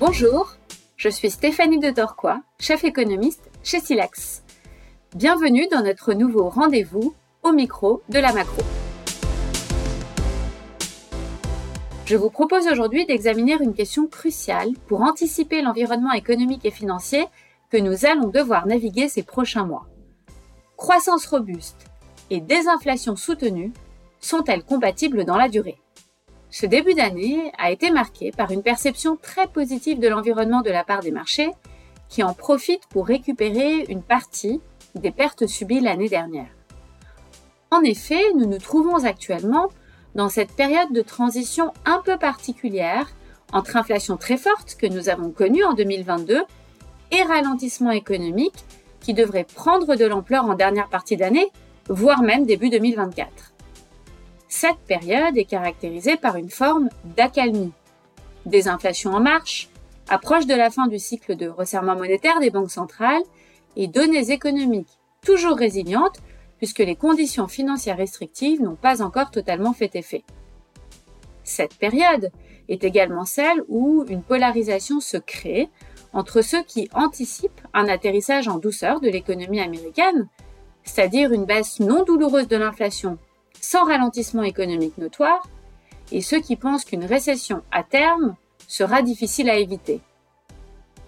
Bonjour, je suis Stéphanie de Torquois, chef économiste chez Silex. Bienvenue dans notre nouveau rendez-vous au micro de la macro. Je vous propose aujourd'hui d'examiner une question cruciale pour anticiper l'environnement économique et financier que nous allons devoir naviguer ces prochains mois. Croissance robuste et désinflation soutenue sont-elles compatibles dans la durée? Ce début d'année a été marqué par une perception très positive de l'environnement de la part des marchés qui en profitent pour récupérer une partie des pertes subies l'année dernière. En effet, nous nous trouvons actuellement dans cette période de transition un peu particulière entre inflation très forte que nous avons connue en 2022 et ralentissement économique qui devrait prendre de l'ampleur en dernière partie d'année, voire même début 2024. Cette période est caractérisée par une forme d'accalmie. Des inflations en marche, approche de la fin du cycle de resserrement monétaire des banques centrales et données économiques toujours résilientes puisque les conditions financières restrictives n'ont pas encore totalement fait effet. Cette période est également celle où une polarisation se crée entre ceux qui anticipent un atterrissage en douceur de l'économie américaine, c'est-à-dire une baisse non douloureuse de l'inflation sans ralentissement économique notoire, et ceux qui pensent qu'une récession à terme sera difficile à éviter.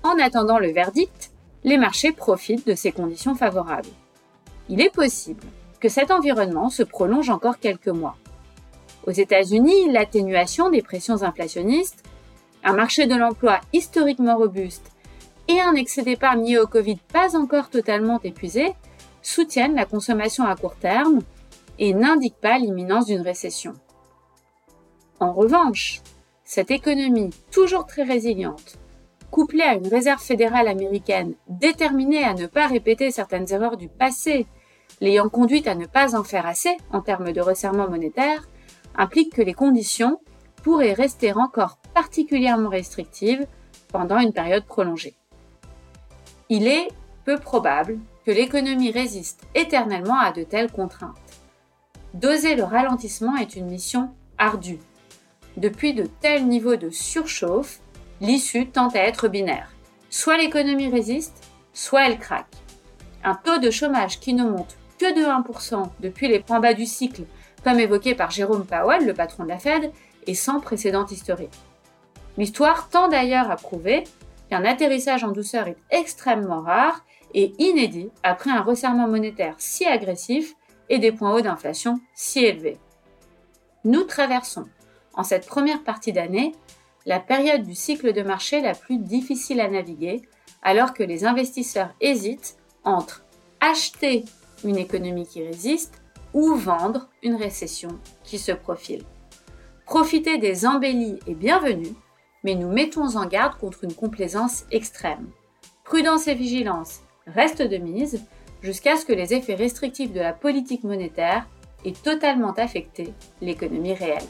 En attendant le verdict, les marchés profitent de ces conditions favorables. Il est possible que cet environnement se prolonge encore quelques mois. Aux États-Unis, l'atténuation des pressions inflationnistes, un marché de l'emploi historiquement robuste et un excès d'épargne lié au Covid pas encore totalement épuisé soutiennent la consommation à court terme et n'indiquent pas l'imminence d'une récession. En revanche, cette économie toujours très résiliente, couplée à une réserve fédérale américaine déterminée à ne pas répéter certaines erreurs du passé, l'ayant conduite à ne pas en faire assez en termes de resserrement monétaire, implique que les conditions pourraient rester encore particulièrement restrictives pendant une période prolongée. Il est peu probable que l'économie résiste éternellement à de telles contraintes. Doser le ralentissement est une mission ardue. Depuis de tels niveaux de surchauffe, l'issue tend à être binaire. Soit l'économie résiste, soit elle craque. Un taux de chômage qui ne monte que de 1% depuis les points bas du cycle, comme évoqué par Jérôme Powell, le patron de la Fed, est sans précédent historique. L'histoire tend d'ailleurs à prouver qu'un atterrissage en douceur est extrêmement rare et inédit après un resserrement monétaire si agressif et des points hauts d'inflation si élevés. Nous traversons, en cette première partie d'année, la période du cycle de marché la plus difficile à naviguer, alors que les investisseurs hésitent entre acheter une économie qui résiste ou vendre une récession qui se profile. Profiter des embellis est bienvenu, mais nous mettons en garde contre une complaisance extrême. Prudence et vigilance restent de mise jusqu'à ce que les effets restrictifs de la politique monétaire aient totalement affecté l'économie réelle.